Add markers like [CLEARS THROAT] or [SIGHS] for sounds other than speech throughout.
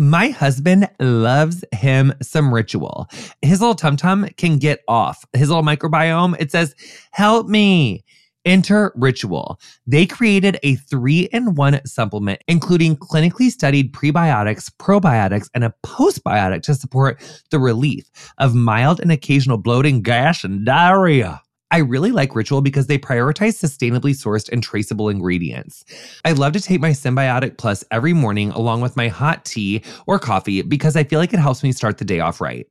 my husband loves him some ritual. His little tum tum can get off. His little microbiome, it says, Help me. Enter Ritual. They created a three in one supplement, including clinically studied prebiotics, probiotics, and a postbiotic to support the relief of mild and occasional bloating, gas, and diarrhea. I really like Ritual because they prioritize sustainably sourced and traceable ingredients. I love to take my Synbiotic Plus every morning along with my hot tea or coffee because I feel like it helps me start the day off right.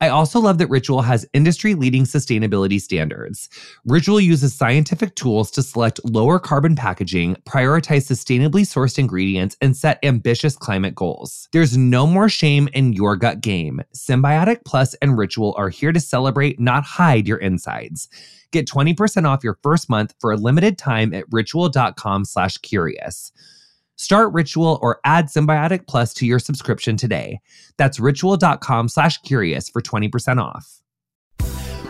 I also love that Ritual has industry leading sustainability standards. Ritual uses scientific tools to select lower carbon packaging, prioritize sustainably sourced ingredients, and set ambitious climate goals. There's no more shame in your gut game. Synbiotic Plus and Ritual are here to celebrate, not hide your insides. Get 20% off your first month for a limited time at ritual.com slash curious. Start Ritual or add Synbiotic Plus to your subscription today. That's ritual.com slash curious for 20% off.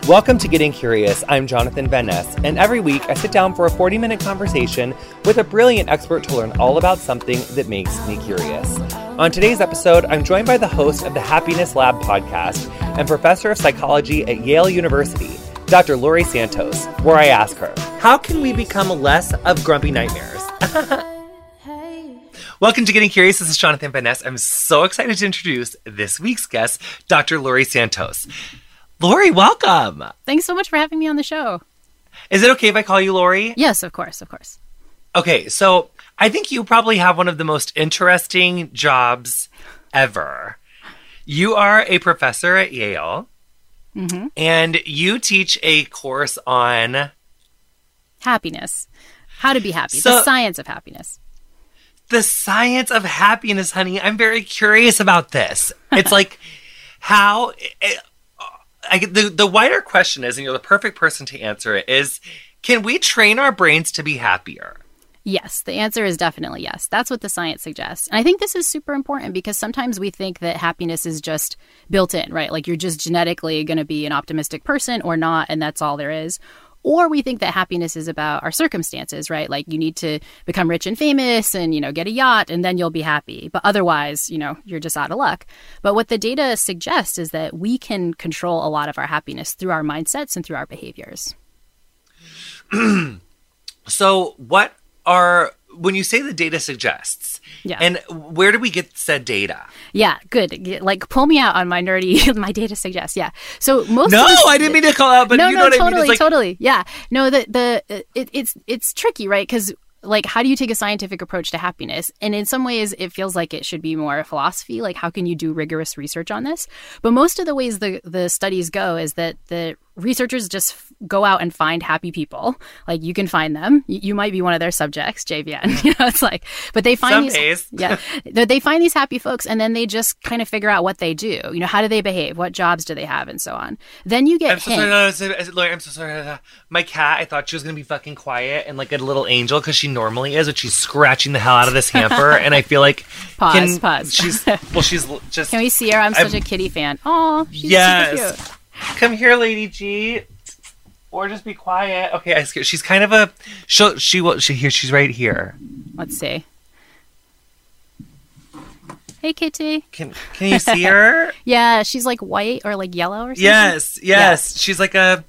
Welcome to Getting Curious. I'm Jonathan Van Ness, and every week I sit down for a 40 minute conversation with a brilliant expert to learn all about something that makes me curious. On today's episode, I'm joined by the host of the Happiness Lab podcast and professor of psychology at Yale University. Dr. Laurie Santos, where I ask her, How can we become less of grumpy nightmares? [LAUGHS] Welcome to Getting Curious. This is Jonathan Van Ness. I'm so excited to introduce this week's guest, Dr. Laurie Santos. Laurie, welcome. Thanks so much for having me on the show. Is it okay if I call you Laurie? Yes, of course, of course. Okay, so I think you probably have one of the most interesting jobs ever. You are a professor at Yale. Mm-hmm. And you teach a course on happiness, how to be happy, so, the science of happiness. The science of happiness, honey. I'm very curious about this. It's like [LAUGHS] how. It, I, the the wider question is, and you're the perfect person to answer it. Is can we train our brains to be happier? Yes, the answer is definitely yes. That's what the science suggests. And I think this is super important because sometimes we think that happiness is just built in, right? Like you're just genetically going to be an optimistic person or not, and that's all there is. Or we think that happiness is about our circumstances, right? Like you need to become rich and famous and, you know, get a yacht and then you'll be happy. But otherwise, you know, you're just out of luck. But what the data suggests is that we can control a lot of our happiness through our mindsets and through our behaviors. [CLEARS THROAT] so, what are when you say the data suggests yeah. and where do we get said data? Yeah good. Like pull me out on my nerdy [LAUGHS] my data suggests yeah. So most no i didn't mean to call out but no you know no totally I mean? like... totally. Yeah. No the the it, it's it's tricky right? Because like how do you take a scientific approach to happiness? And in some ways it feels like it should be more a philosophy like how can you do rigorous research on this? But most of the ways the the studies go is that the researchers just f- go out and find happy people. Like you can find them. You, you might be one of their subjects, JVN. [LAUGHS] you know, it's like, but they find Some these, days. [LAUGHS] yeah, they find these happy folks, and then they just kind of figure out what they do. You know, how do they behave? What jobs do they have, and so on. Then you get. I'm so sorry. No, no, Laurie, I'm so sorry. My cat. I thought she was gonna be fucking quiet and like a little angel because she normally is, but she's scratching the hell out of this [LAUGHS] hamper, and I feel like pause, can, pause. She's well, she's just. Can we see her? I'm such I'm, a kitty fan. Oh, she's yes. super cute. Come here, Lady G. Or just be quiet. Okay, I scared. She's kind of a. She'll, she will. She here. She's right here. Let's see. Hey, Kitty. Can Can you see her? [LAUGHS] yeah, she's like white or like yellow or something. Yes, yes. She's like a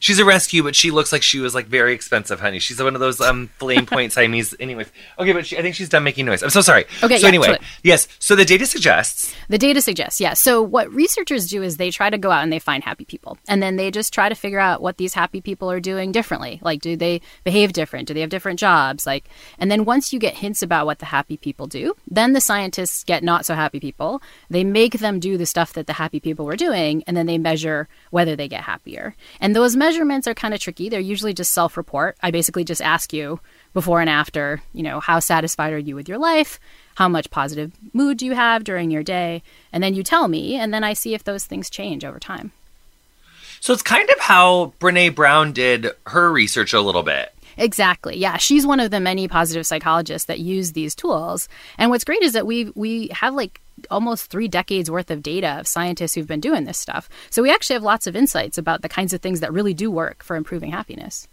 She's a rescue, but she looks like she was like very expensive, honey. She's one of those um flame [LAUGHS] point Siamese. Anyways, okay, but she, I think she's done making noise. I'm so sorry. Okay, So yeah, anyway, totally. yes. So the data suggests The data suggests, yeah. So what researchers do is they try to go out and they find happy people, and then they just try to figure out what these happy people are doing differently. Like, do they behave different? Do they have different jobs? Like, and then once you get hints about what the happy people do, then the scientists get not so happy people. They make them do the stuff that the happy people were doing, and then they measure whether they get happier. And those measurements are kind of tricky. They're usually just self-report. I basically just ask you before and after, you know, how satisfied are you with your life? How much positive mood do you have during your day? And then you tell me, and then I see if those things change over time. so. It's kind of how Brene Brown did her research a little bit. Exactly. Yeah, she's one of the many positive psychologists that use these tools. And what's great is that we we have like almost 3 decades worth of data of scientists who've been doing this stuff. So we actually have lots of insights about the kinds of things that really do work for improving happiness.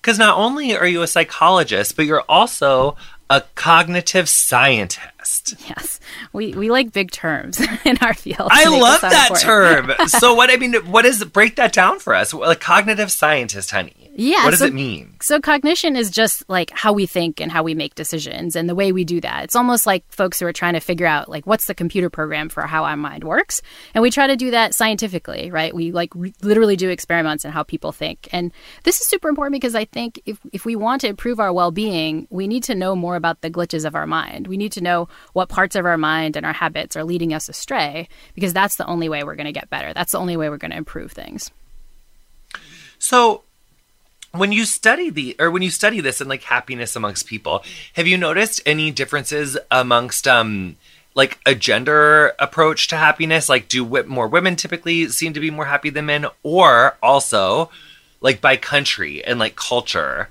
Because not only are you a psychologist, but you're also a cognitive scientist. Yes. We we like big terms [LAUGHS] in our field. I love that important. term. [LAUGHS] so what I mean, what is break that down for us? Like cognitive scientist, honey. Yeah, What does so- it mean? So cognition is just like how we think and how we make decisions and the way we do that. It's almost like folks who are trying to figure out like what's the computer program for how our mind works. And we try to do that scientifically, right? We like re- literally do experiments on how people think. And this is super important because I think if if we want to improve our well-being, we need to know more about the glitches of our mind. We need to know what parts of our mind and our habits are leading us astray because that's the only way we're going to get better. That's the only way we're going to improve things. So when you study the or when you study this and like happiness amongst people, have you noticed any differences amongst um like a gender approach to happiness? Like do more women typically seem to be more happy than men or also like by country and like culture?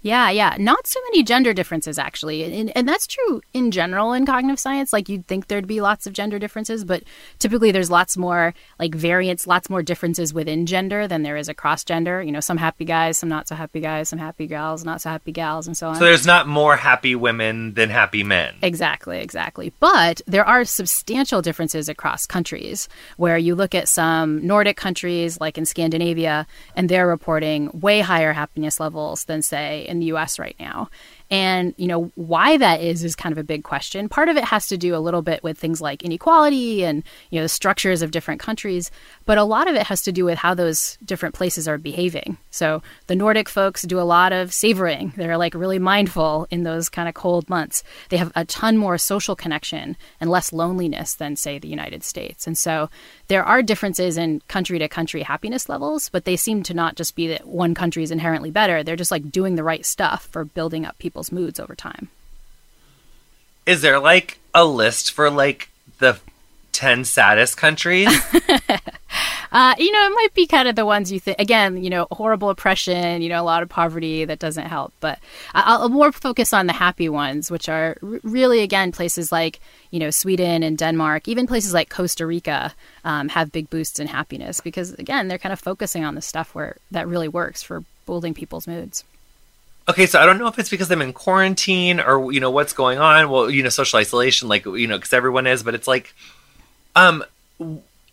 Yeah, yeah. Not so many gender differences, actually. And, and that's true in general in cognitive science. Like, you'd think there'd be lots of gender differences, but typically there's lots more, like, variance, lots more differences within gender than there is across gender. You know, some happy guys, some not so happy guys, some happy gals, not so happy gals, and so on. So there's not more happy women than happy men. Exactly, exactly. But there are substantial differences across countries where you look at some Nordic countries, like in Scandinavia, and they're reporting way higher happiness levels than, say, in the US right now. And, you know, why that is is kind of a big question. Part of it has to do a little bit with things like inequality and, you know, the structures of different countries. But a lot of it has to do with how those different places are behaving. So the Nordic folks do a lot of savoring. They're like really mindful in those kind of cold months. They have a ton more social connection and less loneliness than, say, the United States. And so there are differences in country to country happiness levels, but they seem to not just be that one country is inherently better. They're just like doing the right stuff for building up people's moods over time. Is there like a list for like the 10 saddest countries? [LAUGHS] Uh, you know, it might be kind of the ones you think, again, you know, horrible oppression, you know, a lot of poverty that doesn't help. But I- I'll more focus on the happy ones, which are r- really, again, places like, you know, Sweden and Denmark, even places like Costa Rica um, have big boosts in happiness because, again, they're kind of focusing on the stuff where that really works for building people's moods. Okay, so I don't know if it's because I'm in quarantine or you know what's going on. Well, you know, social isolation, like you know, because everyone is. But it's like, um,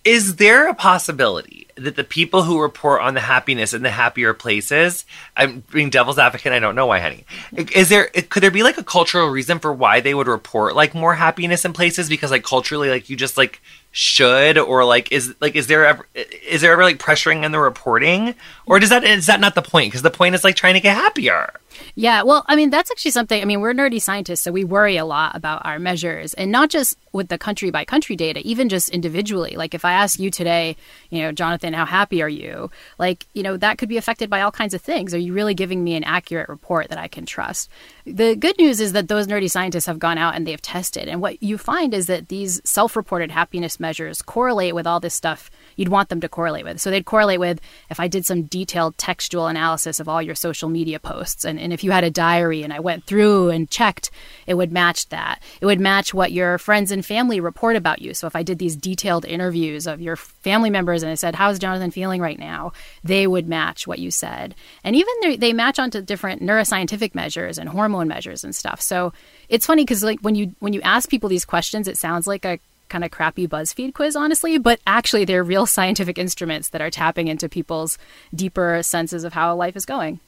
is there a possibility that the people who report on the happiness in the happier places? I'm being devil's advocate. I don't know why, honey. Is there could there be like a cultural reason for why they would report like more happiness in places? Because like culturally, like you just like should or like is like is there ever is there ever like pressuring in the reporting or does that is that not the point because the point is like trying to get happier Yeah, well, I mean, that's actually something. I mean, we're nerdy scientists, so we worry a lot about our measures and not just with the country by country data, even just individually. Like, if I ask you today, you know, Jonathan, how happy are you? Like, you know, that could be affected by all kinds of things. Are you really giving me an accurate report that I can trust? The good news is that those nerdy scientists have gone out and they've tested. And what you find is that these self reported happiness measures correlate with all this stuff you'd want them to correlate with. So they'd correlate with if I did some detailed textual analysis of all your social media posts and And if you had a diary and I went through and checked, it would match that. It would match what your friends and family report about you. So if I did these detailed interviews of your family members and I said, How's Jonathan feeling right now? They would match what you said. And even they, match onto different neuroscientific measures and hormone measures and stuff. So it's funny because like when you when you ask people these questions, it sounds like a kind of crappy BuzzFeed quiz, honestly, but actually they're real scientific instruments that are tapping into people's deeper senses of how life is going.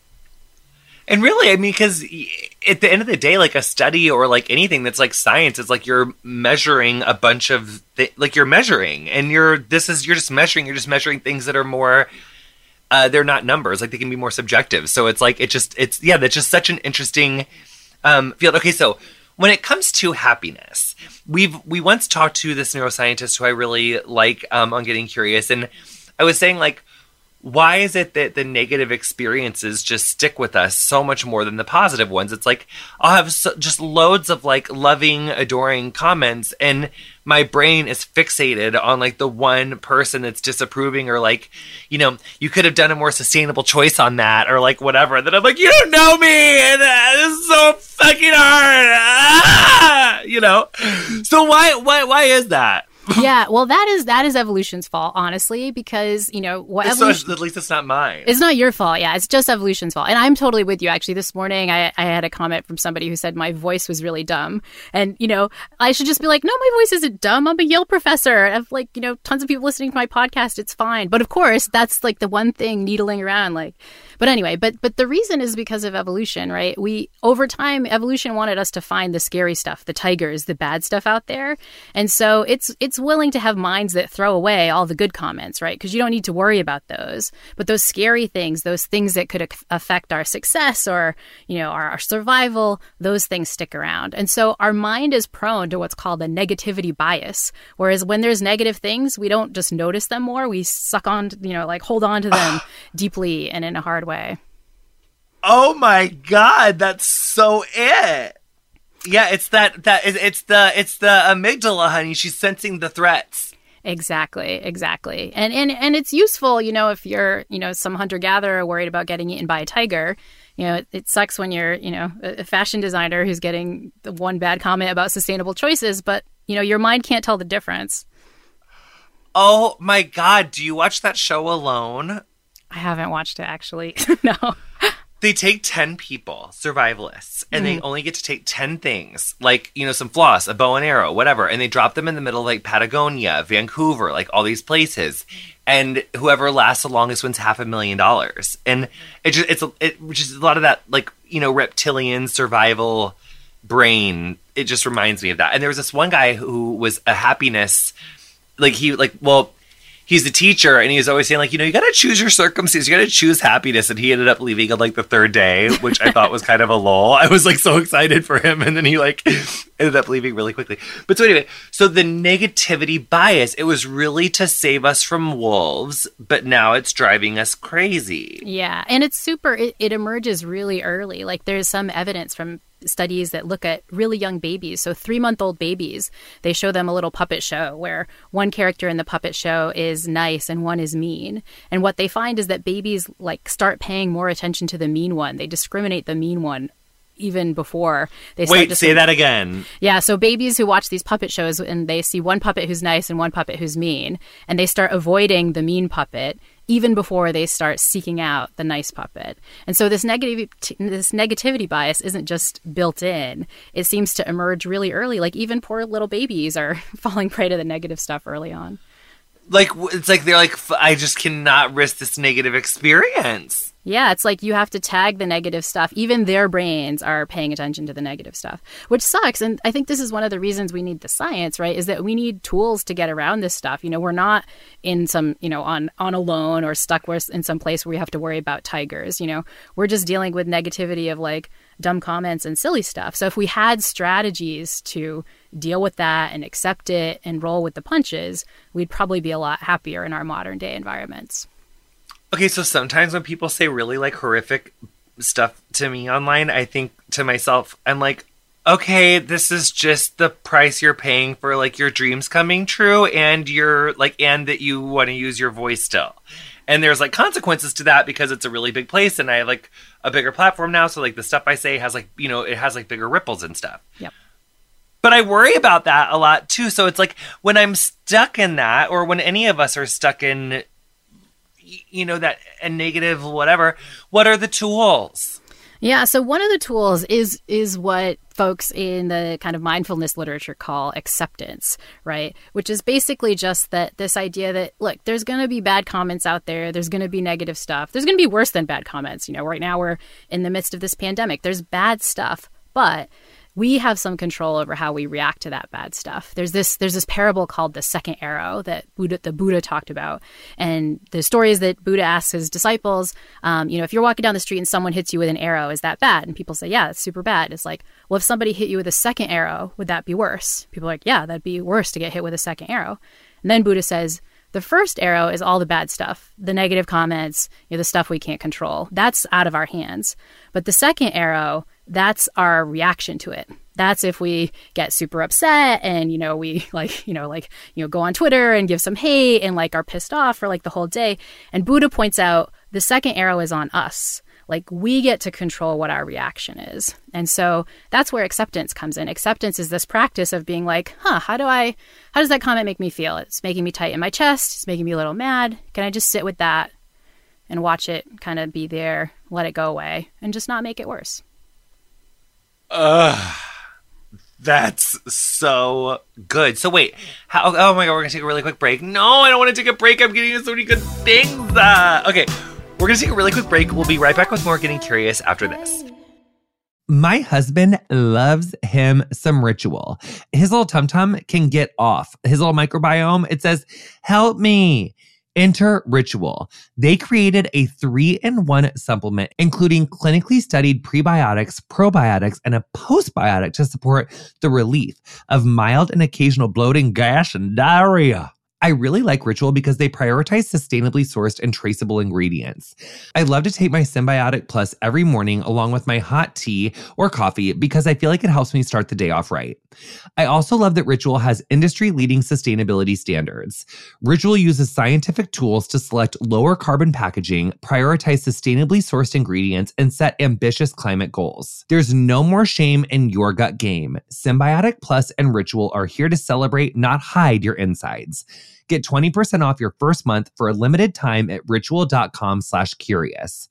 And really, I mean, because at the end of the day, like a study or like anything that's like science, it's like you're measuring a bunch of th- like you're measuring, and you're this is you're just measuring. You're just measuring things that are more. Uh, they're not numbers, like they can be more subjective. So it's like it just it's yeah, that's just such an interesting um, field. Okay, so when it comes to happiness, we've we once talked to this neuroscientist who I really like um, on Getting Curious, and I was saying like, why is it that the negative experiences just stick with us so much more than the positive ones? It's like I'll have so, just loads of like loving, adoring comments, and my brain is fixated on like the one person that's disapproving or like, you know, you could have done a more sustainable choice on that or like whatever. That I'm like, you don't know me, and uh, this is so fucking hard, [LAUGHS] ah! you know. So why why why is that? [LAUGHS] yeah, well, that is that is evolution's fault, honestly, because you know what evolution. So at least it's not mine. It's not your fault. Yeah, it's just evolution's fault, and I'm totally with you. Actually, this morning I, I had a comment from somebody who said my voice was really dumb, and you know I should just be like, no, my voice isn't dumb. I'm a Yale professor. I have like you know tons of people listening to my podcast. It's fine. But of course, that's like the one thing needling around, like but anyway, but but the reason is because of evolution, right? We over time evolution wanted us to find the scary stuff, the tigers, the bad stuff out there. And so it's it's willing to have minds that throw away all the good comments, right? Because you don't need to worry about those. But those scary things, those things that could affect our success or, you know, our, our survival, those things stick around. And so our mind is prone to what's called a negativity bias. Whereas when there's negative things, we don't just notice them more, we suck on, you know, like hold on to them [SIGHS] deeply and in a hard way. Oh my god, that's so it. Yeah, it's that that it's the it's the amygdala, honey. She's sensing the threats. Exactly, exactly. And and and it's useful, you know, if you're, you know, some hunter gatherer worried about getting eaten by a tiger. You know, it, it sucks when you're, you know, a fashion designer who's getting the one bad comment about sustainable choices, but you know, your mind can't tell the difference. Oh my god, do you watch that show alone? I haven't watched it actually. [LAUGHS] no. They take 10 people, survivalists, and mm. they only get to take 10 things, like, you know, some floss, a bow and arrow, whatever, and they drop them in the middle of like Patagonia, Vancouver, like all these places. And whoever lasts the longest wins half a million dollars. And it just, it's, it, which is a lot of that, like, you know, reptilian survival brain. It just reminds me of that. And there was this one guy who was a happiness, like, he, like, well, he's a teacher and he's always saying like you know you got to choose your circumstances you got to choose happiness. And he ended up leaving on like the third day which i thought was kind of a lull. I was like so excited for him. And then he like [LAUGHS] ended up leaving really quickly. But so anyway so the negativity bias it was really to save us from wolves but now it's driving us crazy. Yeah. And it's super it, it emerges really early. Like there's some evidence from studies that look at really young babies. So, three month old babies, they show them a little puppet show where one character in the puppet show is nice and one is mean. And what they find is that babies like start paying more attention to the mean one. They discriminate the mean one even before they start. wait say that again yeah so babies who watch these puppet shows and they see one puppet who's nice and one puppet who's mean and they start avoiding the mean puppet even before they start seeking out the nice puppet. And so this negative this negativity bias isn't just built in. It seems to emerge really early. Like even poor little babies are [LAUGHS] falling prey to the negative stuff early on. Like it's like they're like I just cannot risk this negative experience. Yeah, it's like you have to tag the negative stuff. Even their brains are paying attention to the negative stuff, which sucks. And I think this is one of the reasons we need the science, right? Is that we need tools to get around this stuff. You know, we're not in some, you know, on on Alone or stuck in some place where we have to worry about tigers. You know, we're just dealing with negativity of like dumb comments and silly stuff. So if we had strategies to deal with that and accept it and roll with the punches, we'd probably be a lot happier in our modern day environments. Okay, so sometimes when people say really like horrific stuff to me online, I think to myself, I'm like, okay, this is just the price you're paying for like your dreams coming true and you're like and that you want to use your voice still. And there's like consequences to that because it's a really big place and I have like a bigger platform now. So like the stuff I say has like, you know, it has like bigger ripples and stuff. Yep. But I worry about that a lot too. So it's like when I'm stuck in that, or when any of us are stuck in, you know, that a negative whatever, what are the tools? Yeah, so one of the tools is is what folks in the kind of mindfulness literature call acceptance, right? Which is basically just that this idea that look, there's going to be bad comments out there, there's going to be negative stuff. There's going to be worse than bad comments, you know. Right now we're in the midst of this pandemic. There's bad stuff, but we have some control over how we react to that bad stuff. There's this there's this parable called the second arrow that Buddha the Buddha talked about, and the story is that Buddha asks his disciples, um, you know, if you're walking down the street and someone hits you with an arrow, is that bad? And people say, yeah, it's super bad. It's like, well, if somebody hit you with a second arrow, would that be worse? People are like, yeah, that'd be worse to get hit with a second arrow. And then Buddha says, the first arrow is all the bad stuff, the negative comments, you know, the stuff we can't control. That's out of our hands. But the second arrow that's our reaction to it. That's if we get super upset and you know we [LAUGHS] like you know like you know go on twitter and give some hate and like are pissed off for like the whole day. And buddha points out the second arrow is on us. Like we get to control what our reaction is. And so that's where acceptance comes in. Acceptance is this practice of being like huh how do i how does that comment make me feel? It's making me tight in my chest. It's making me a little mad. Can i just sit with that and watch it kind of be there let it go away and just not make it worse Ugh. That's so good. So wait, how? Oh my god, we're gonna take a really quick break. No, I don't want to take a break. I'm getting so many good things. Uh, okay, we're gonna take a really quick break. We'll be right back with more getting curious after this. My husband loves him some ritual. His little tum tum can get off. His little microbiome, it says, Help me. Enter Ritual. They created a three in one supplement, including clinically studied prebiotics, probiotics, and a postbiotic to support the relief of mild and occasional bloating, gas, and diarrhea. I really like Ritual because they prioritize sustainably sourced and traceable ingredients. I love to take my Synbiotic Plus every morning along with my hot tea or coffee because I feel like it helps me start the day off right. I also love that Ritual has industry leading sustainability standards. Ritual uses scientific tools to select lower carbon packaging, prioritize sustainably sourced ingredients, and set ambitious climate goals. There's no more shame in your gut game. Synbiotic Plus and Ritual are here to celebrate, not hide your insides. Get 20% off your first month for a limited time at ritual.com slash curious.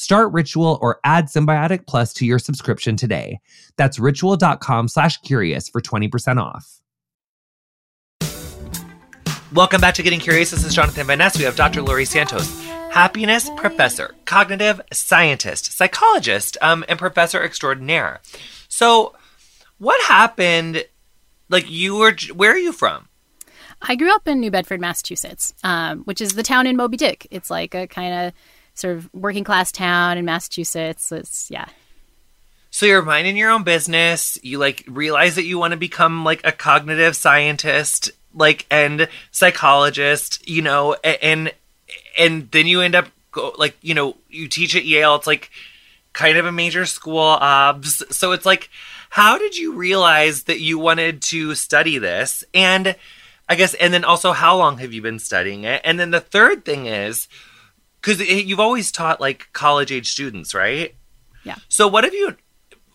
Start Ritual or add Synbiotic Plus to your subscription today. That's ritual.com slash curious for 20% off. Welcome back to Getting Curious. This is Jonathan Van Ness. We have Dr. Laurie Santos, happiness professor, cognitive scientist, psychologist, um, and professor extraordinaire. So, what happened? Like, you were, where are you from? I grew up in New Bedford, Massachusetts, um, which is the town in Moby Dick. It's like a kind of sort of working class town in Massachusetts. It's, yeah. So you're minding your own business. You like realize that you want to become like a cognitive scientist, like and psychologist, you know, and and then you end up go, like you know you teach at Yale. It's like kind of a major school obs. So it's like, how did you realize that you wanted to study this? And I guess, and then also, how long have you been studying it? And then the third thing is, because you've always taught like college age students, right? Yeah. So what have you,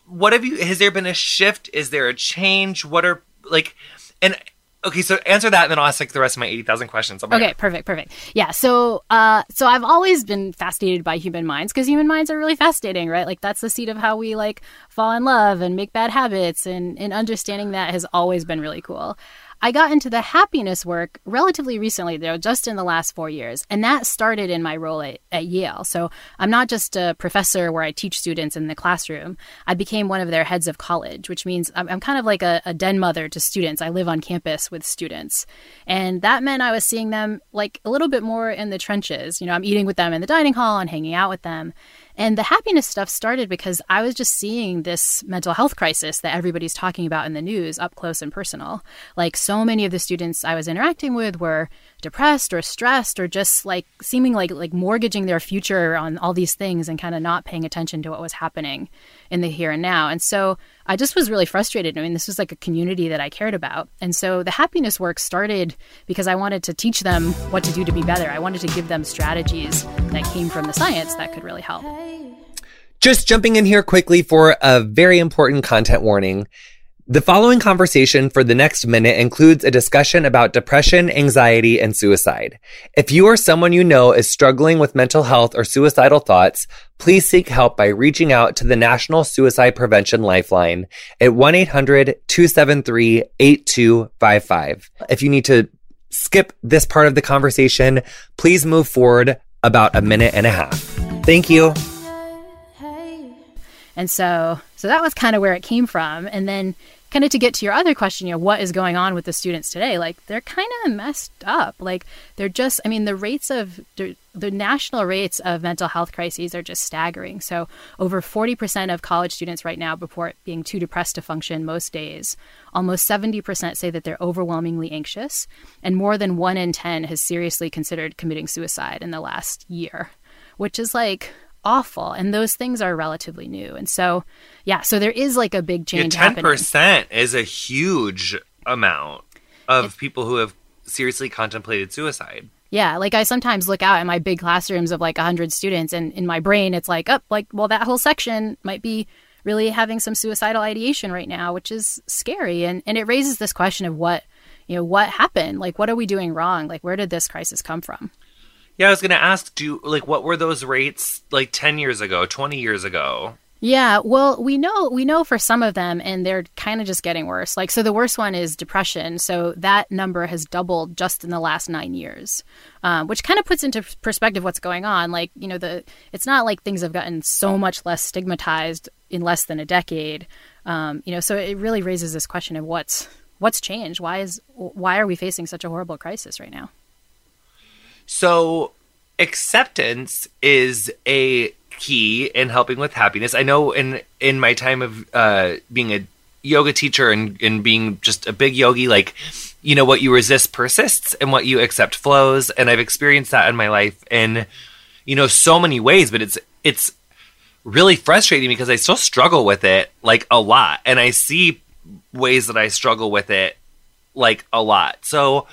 what have you, has there been a shift? Is there a change? What are like, and okay, so answer that, and then I'll ask like the rest of my eighty thousand questions. Okay, perfect, perfect. Yeah, so uh, so I've always been fascinated by human minds because human minds are really fascinating, right? Like that's the seed of how we like fall in love and make bad habits, and and understanding that has always been really cool. I got into the happiness work relatively recently, though, just in the last four years. And that started in my role at, at, Yale. So I'm not just a professor where I teach students in the classroom. I became one of their heads of college, which means I'm, I'm kind of like a, a den mother to students. I live on campus with students. And that meant I was seeing them like a little bit more in the trenches. You know, I'm eating with them in the dining hall and hanging out with them. And the happiness stuff started because I was just seeing this mental health crisis that everybody's talking about in the news up close and personal. Like so many of the students I was interacting with were depressed or stressed or just like seeming like like mortgaging their future on all these things and kind of not paying attention to what was happening in the here and now. And so I just was really frustrated. I mean, this was like a community that I cared about. And so the happiness work started because I wanted to teach them what to do to be better. I wanted to give them strategies that came from the science that could really help. Just jumping in here quickly for a very important content warning. The following conversation for the next minute includes a discussion about depression, anxiety, and suicide. If you or someone you know is struggling with mental health or suicidal thoughts, please seek help by reaching out to the National Suicide Prevention Lifeline at 1-800-273-8255. If you need to skip this part of the conversation, please move forward about a minute and a half. Thank you. And so so that was kind of where it came from. And then kind of to get to your other question, you know, what is going on with the students today? Like they're kind of messed up. Like they're just, I mean, the rates of the, the national rates of mental health crises are just staggering. So over 40% of college students right now report being too depressed to function most days. Almost 70% say that they're overwhelmingly anxious, and more than one in 10 has seriously considered committing suicide in the last year, which is like awful. And those things are relatively new. And so, yeah, so there is like a big change. Ten percent is a huge amount of it, people who have seriously contemplated suicide. Yeah, like I sometimes look out at my big classrooms of like 100 students and in my brain it's like, up, oh, like well that whole section might be really having some suicidal ideation right now, which is scary and and it raises this question of what, you know, what happened? Like what are we doing wrong? Like where did this crisis come from? Yeah, I was going to ask, do like what were those rates like 10 years ago, 20 years ago? Yeah, well, we know we know for some of them, and they're kind of just getting worse. Like, so the worst one is depression. So that number has doubled just in the last nine years, um, which kind of puts into perspective what's going on. Like, you know, the it's not like things have gotten so much less stigmatized in less than a decade. Um, you know, so it really raises this question of what's what's changed. Why is why are we facing such a horrible crisis right now? So acceptance is a key in helping with happiness. I know in in my time of uh, being a yoga teacher and, and being just a big yogi, like you know what you resist persists and what you accept flows. And I've experienced that in my life in you know so many ways, but it's it's really frustrating because I still struggle with it like a lot, and I see ways that I struggle with it like a lot. So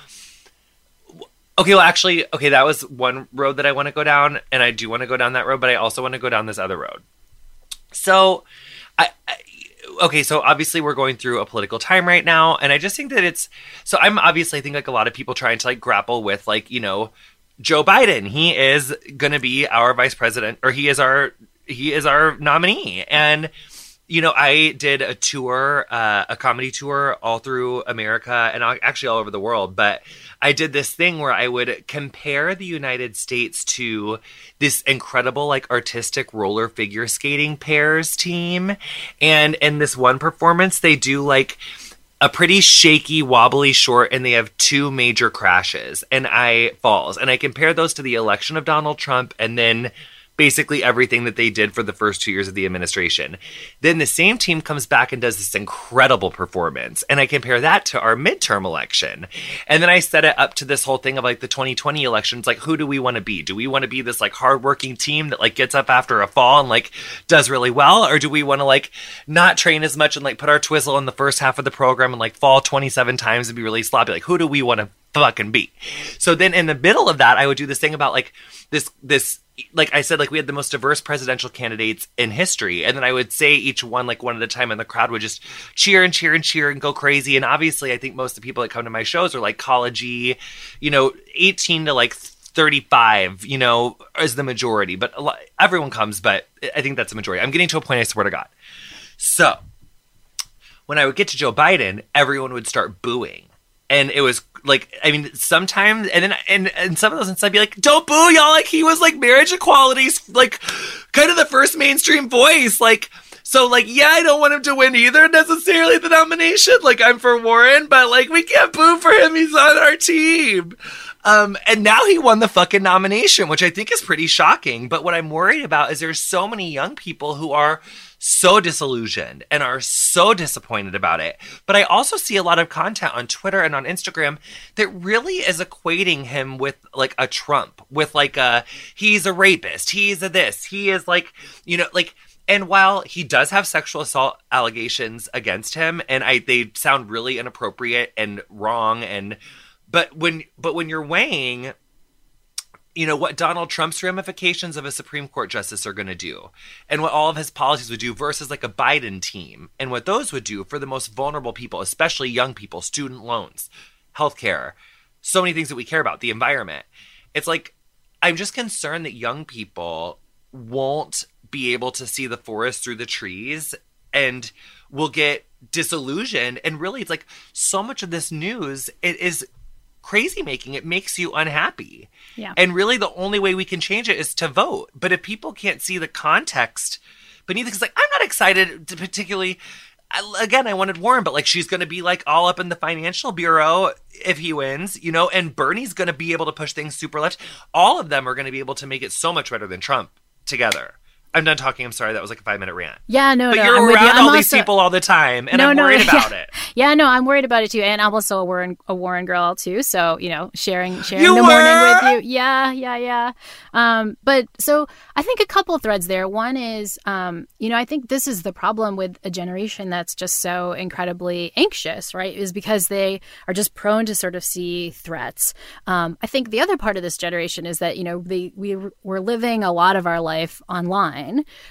Okay, well, actually, okay, that was one road that I want to go down, and I do want to go down that road, but I also want to go down this other road. So, I, I, okay, so obviously we're going through a political time right now, and I just think that it's so. I'm obviously I think like a lot of people trying to like grapple with like you know Joe Biden. He is to be our vice president, or he is our he is our nominee, and you know, I did a tour, uh, a comedy tour all through America and actually all over the world. But I did this thing where I would compare the United States to this incredible, like, artistic roller figure skating pairs team. And in this one performance, they do like a pretty shaky, wobbly short, and they have two major crashes and I falls. And I compare those to the election of Donald Trump and then basically everything that they did for the first two years of the administration. Then the same team comes back and does this incredible performance. And I compare that to our midterm election. And then I set it up to this whole thing of like the 2020 elections. Like, who do we want to be? Do we want to be this like hardworking team that like gets up after a fall and like does really well? Or do we want to like not train as much and like put our twizzle in the first half of the program and like fall 27 times and be really sloppy? Like, who do we want to fucking be? So then in the middle of that, I would do this thing about like this, this like I said, like we had the most diverse presidential candidates in history. And then I would say each one like one at a time, and the crowd would just cheer and cheer and cheer and go crazy. And obviously, I think most of the people that come to my shows are like collegey, you know, 18 to like 35, you know, is the majority. But lot, everyone comes, but I think that's the majority. I'm getting to a point, I swear to God. So when I would get to Joe Biden, everyone would start booing. And it was like I mean sometimes and then and and some of those instead I'd be like don't boo y'all like he was like marriage equality's like kind of the first mainstream voice like so like yeah I don't want him to win either necessarily the nomination like I'm for Warren but like we can't boo for him he's on our team um, and now he won the fucking nomination, which I think is pretty shocking. But what I'm worried about is there's so many young people who are so disillusioned and are so disappointed about it. But I also see a lot of content on Twitter and on Instagram that really is equating him with like a Trump, with like a he's a rapist, he's a this, he is like, you know, like And while he does have sexual assault allegations against him, and I they sound really inappropriate and wrong, and but when but when you're weighing, you know what Donald Trump's ramifications of a Supreme Court justice are going to do, and what all of his policies would do versus like a Biden team, and what those would do for the most vulnerable people, especially young people, student loans, healthcare, so many things that we care about, the environment. It's like I'm just concerned that young people won't be able to see the forest through the trees and will get disillusioned and really it's like so much of this news it is crazy making it makes you unhappy. Yeah. and really the only way we can change it is to vote. But if people can't see the context beneath because like i'm not excited to particularly I- again i wanted warren but like she's gonna be like all up in the financial bureau if he wins you know and bernie's gonna be able to push things super left. All of them are gonna be able to make it so much better than trump together i'm done talking i'm sorry that was like a five minute rant Yeah, no, no. but no. you're I'm around you. All these people all the time and No, i'm no, worried [LAUGHS] yeah. about it Yeah, no, I'm worried about it too, and I'm also a Warren a Warren girl too. So you know, sharing sharing You the morning with you. Yeah, yeah, yeah. Um, but so I think a couple of threads there. One is, um, you know, I think this is the problem with a generation that's just so incredibly anxious, right? Is because they are just prone to sort of see threats. Um, I think the other part of this generation is that you know they we we're living a lot of our life online,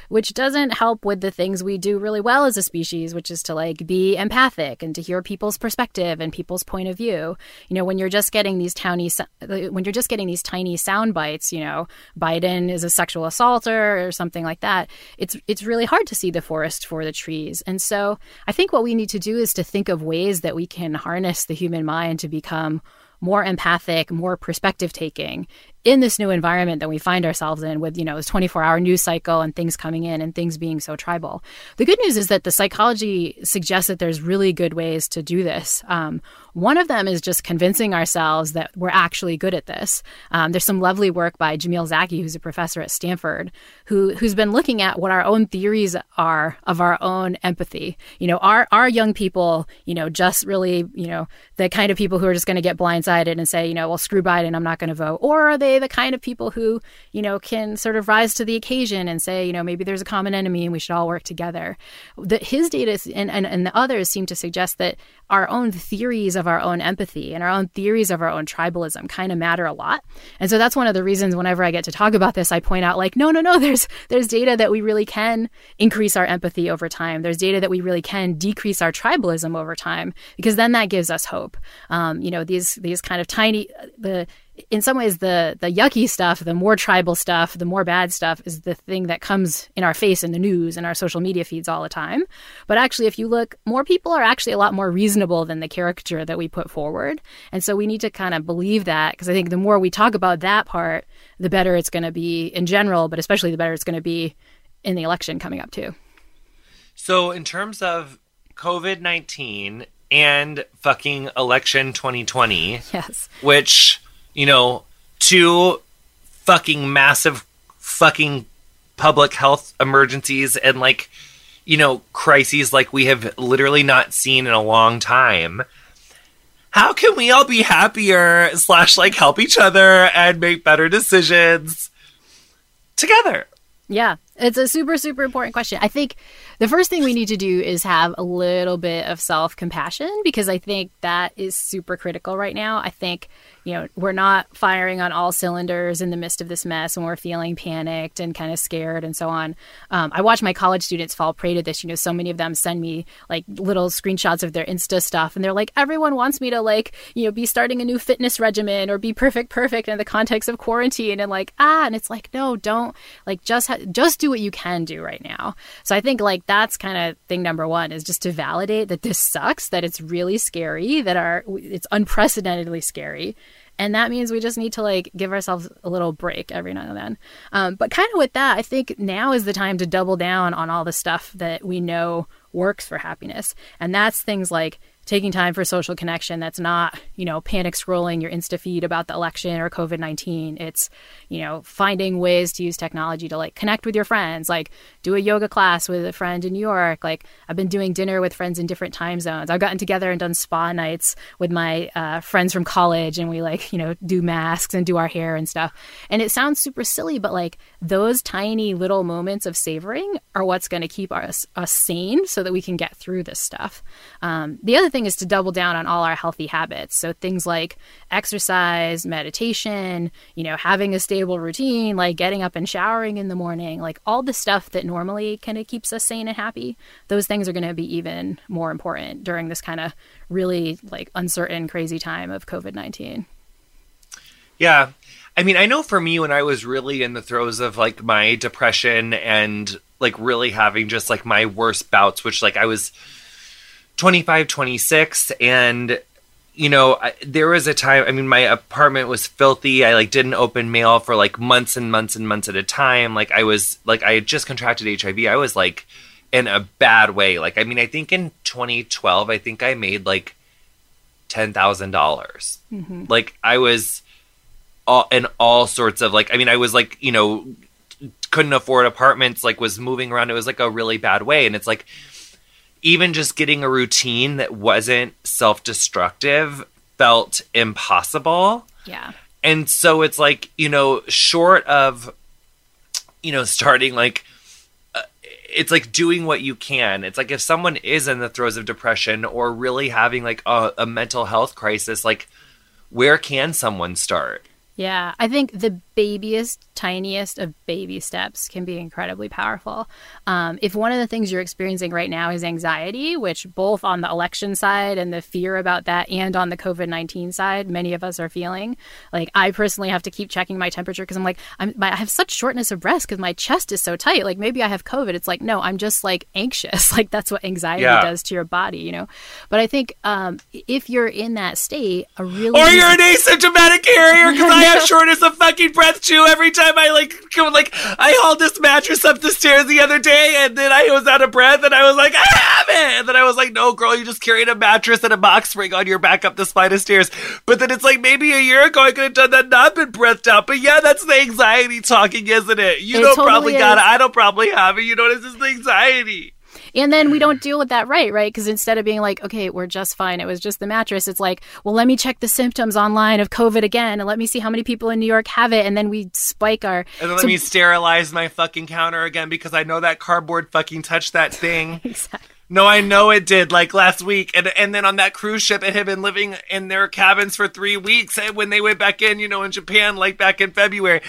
which doesn't help with the things we do really well as a species, which is to like be empathic and to hear people's perspective and people's point of view. You know, when you're just getting these tiny, when you're just getting these tiny sound bites, you know, Biden is a sexual assaulter or something like that. It's it's really hard to see the forest for the trees. And so I think what we need to do is to think of ways that we can harness the human mind to become more empathic, more perspective taking in this new environment that we find ourselves in with, you know, this 24 hour news cycle and things coming in and things being so tribal. The good news is that the psychology suggests that there's really good ways to do this. Um, one of them is just convincing ourselves that we're actually good at this. Um, there's some lovely work by Jamil Zaki, who's a professor at Stanford, who who's been looking at what our own theories are of our own empathy. You know, are are young people, you know, just really, you know, the kind of people who are just going to get blindsided and say, you know, well, screw Biden, I'm not going to vote, or are they the kind of people who, you know, can sort of rise to the occasion and say, you know, maybe there's a common enemy and we should all work together. That his data and, and and the others seem to suggest that our own theories of our own empathy and our own theories of our own tribalism kind of matter a lot. And so that's one of the reasons whenever I get to talk about this, I point out like, no, no, no, [LAUGHS] there's there's data that we really can increase our empathy over time. There's data that we really can decrease our tribalism over time because then that gives us hope. Um, you know, these these kind of tiny the in some ways the the yucky stuff the more tribal stuff the more bad stuff is the thing that comes in our face in the news and our social media feeds all the time. But actually if you look more people are actually a lot more reasonable than the caricature that we put forward. And so we need to kind of believe that because i think the more we talk about that part the better it's going to be in general but especially the better it's going to be in the election coming up too. So, in terms of COVID 19 and fucking election 2020, yes. which, you know, two fucking massive fucking public health emergencies and like, you know, crises like we have literally not seen in a long time. How can we all be happier slash like help each other and make better decisions together? Yeah, it's a super, super important question. I think the first thing we need to do is have a little bit of self compassion because I think that is super critical right now. I think, you know, we're not firing on all cylinders in the midst of this mess and we're feeling panicked and kind of scared and so on. Um, I watch my college students fall prey to this. You know, so many of them send me like little screenshots of their Insta stuff and they're like, everyone wants me to like, you know, be starting a new fitness regimen or be perfect, perfect in the context of quarantine and like, ah, and it's like, no, don't like just, ha- just do what you can do right now. So I think like that's kind of thing number one is just to validate that this sucks, that it's really scary, that our it's unprecedentedly scary. And that means we just need to like give ourselves a little break every now and then. Um, but kind of with that, I think now is the time to double down on all the stuff that we know works for happiness. And that's things like taking time for social connection that's not, you know, panic scrolling your Insta feed about the election or COVID 19. It's, you know, finding ways to use technology to like connect with your friends, like do a yoga class with a friend in New York. Like I've been doing dinner with friends in different time zones. I've gotten together and done spa nights with my uh, friends from college and we like, you know, do masks and do our hair and stuff. And it sounds super silly, but like those tiny little moments of savoring are what's going to keep us, us sane so that we can get through this stuff. Um, the other thing is to double down on all our healthy habits. So things like exercise, meditation, you know, having a stable routine, like getting up and showering in the morning, like all the stuff that normally kind of keeps us sane and happy, those things are going to be even more important during this kind of really like uncertain, crazy time of COVID 19. Yeah. I mean, I know for me, when I was really in the throes of like my depression and like really having just like my worst bouts, which like I was 25, 26, and you know, I, there was a time, I mean, my apartment was filthy. I like didn't open mail for like months and months and months at a time. Like I was like, I had just contracted HIV. I was like in a bad way. Like, I mean, I think in 2012, I think I made like $10,000. mm-hmm. Like I was all in all sorts of like, I mean, I was like, you know, couldn't afford apartments, like was moving around. It was like a really bad way. And it's like, even just getting a routine that wasn't self destructive felt impossible. Yeah. And so it's like, you know, short of, you know, starting like, uh, it's like doing what you can. It's like if someone is in the throes of depression or really having like a, a mental health crisis, like, where can someone start? Yeah, I think the babyest, tiniest of baby steps can be incredibly powerful. Um, if one of the things you're experiencing right now is anxiety, which both on the election side and the fear about that, and on the COVID 19 side, many of us are feeling, like I personally have to keep checking my temperature because I'm like, I'm, I have such shortness of breath because my chest is so tight. Like maybe I have COVID. It's like, no, I'm just like anxious. [LAUGHS] Like that's what anxiety yeah. does to your body, you know? But I think um, if you're in that state, a really. Or you're [LAUGHS] an asymptomatic carrier because I have shortness of fucking breath too every time I like go like I hauled this mattress up the stairs the other day and then I was out of breath and I was like, I have it and then I was like, No girl, you just carried a mattress and a box spring on your back up the flight of stairs. But then it's like maybe a year ago I could have done that not been breathed out. But yeah, that's the anxiety talking, isn't it? You it don't totally probably is. got it. I don't probably have it. You know, this is the anxiety. And then we don't deal with that right, right? Because instead of being like, okay, we're just fine, it was just the mattress, it's like, well, let me check the symptoms online of COVID again and let me see how many people in New York have it. And then we spike our. And then so... let me sterilize my fucking counter again because I know that cardboard fucking touched that thing. [LAUGHS] exactly. No, I know it did, like last week. And and then on that cruise ship, it had been living in their cabins for three weeks. And when they went back in, you know, in Japan, like back in February.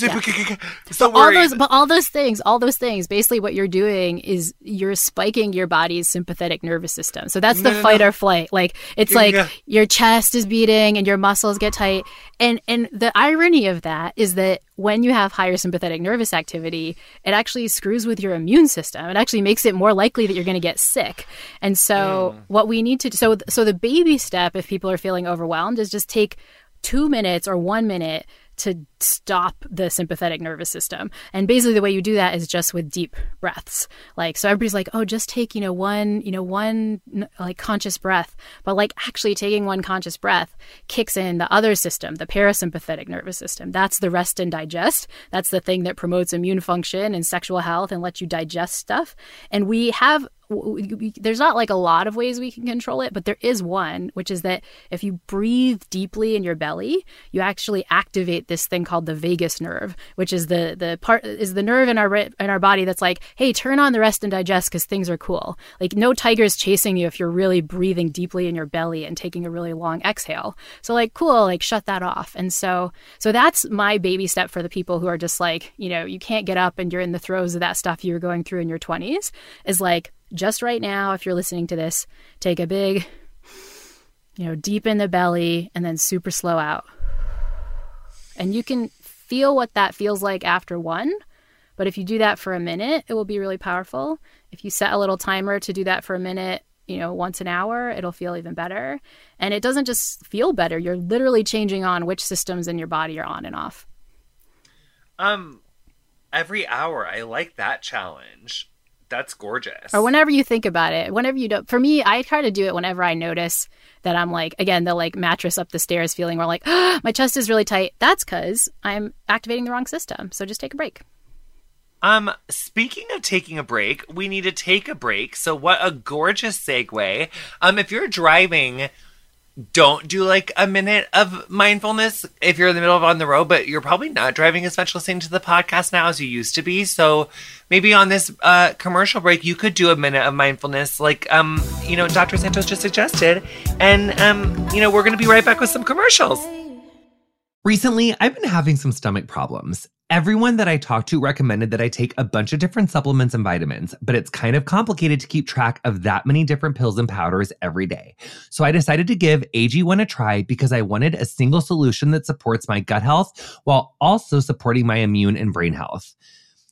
Yeah. [LAUGHS] So all those, but all those things, all those things, basically what you're doing is you're spiking your body's sympathetic nervous system. So that's the no, fight no. or flight. Like it's like your chest is beating and your muscles get tight. And and the irony of that is that when you have higher sympathetic nervous activity, it actually screws with your immune system. It actually makes it more likely that you're going to get sick. And so mm. what we need to so so the baby step if people are feeling overwhelmed is just take 2 minutes or 1 minute to stop the sympathetic nervous system. And basically the way you do that is just with deep breaths. Like so everybody's like, "Oh, just take, you know, one, you know, one like conscious breath." But like actually taking one conscious breath kicks in the other system, the parasympathetic nervous system. That's the rest and digest. That's the thing that promotes immune function and sexual health and lets you digest stuff. And we have there's not like a lot of ways we can control it, but there is one, which is that if you breathe deeply in your belly, you actually activate this thing called the vagus nerve, which is the the part is the nerve in our in our body that's like, hey, turn on the rest and digest because things are cool. Like no tiger's chasing you if you're really breathing deeply in your belly and taking a really long exhale. So like cool, like shut that off. And so so that's my baby step for the people who are just like, you know, you can't get up and you're in the throes of that stuff you were going through in your 20s is like just right now, if you're listening to this, take a big, you know, deep in the belly and then super slow out. And you can feel what that feels like after one. But if you do that for a minute, it will be really powerful. If you set a little timer to do that for a minute, you know, once an hour, it'll feel even better. And it doesn't just feel better, you're literally changing on which systems in your body are on and off. Um every hour I like that challenge that's gorgeous. Or whenever you think about it, whenever you don't For me, I try to do it whenever I notice that I'm like, again, the like mattress up the stairs feeling where like, oh, [GASPS] my chest is really tight. That's because I'm activating the wrong system. So just take a break. Um, speaking of taking a break, we need to take a break. So what a gorgeous segue. Um, if you're driving, don't do like a minute of mindfulness if you're in the middle of on the road, but you're probably not driving as much listening to the podcast now as you used to be. So maybe on this uh, commercial break, you could do a minute of mindfulness, like um, you know, Dr. Santos just suggested, and um, you know, we're gonna be right back with some commercials. Recently, I've been having some stomach problems. Everyone that I talked to recommended that I take a bunch of different supplements and vitamins, but it's kind of complicated to keep track of that many different pills and powders every day. So I decided to give AG1 a try because I wanted a single solution that supports my gut health while also supporting my immune and brain health.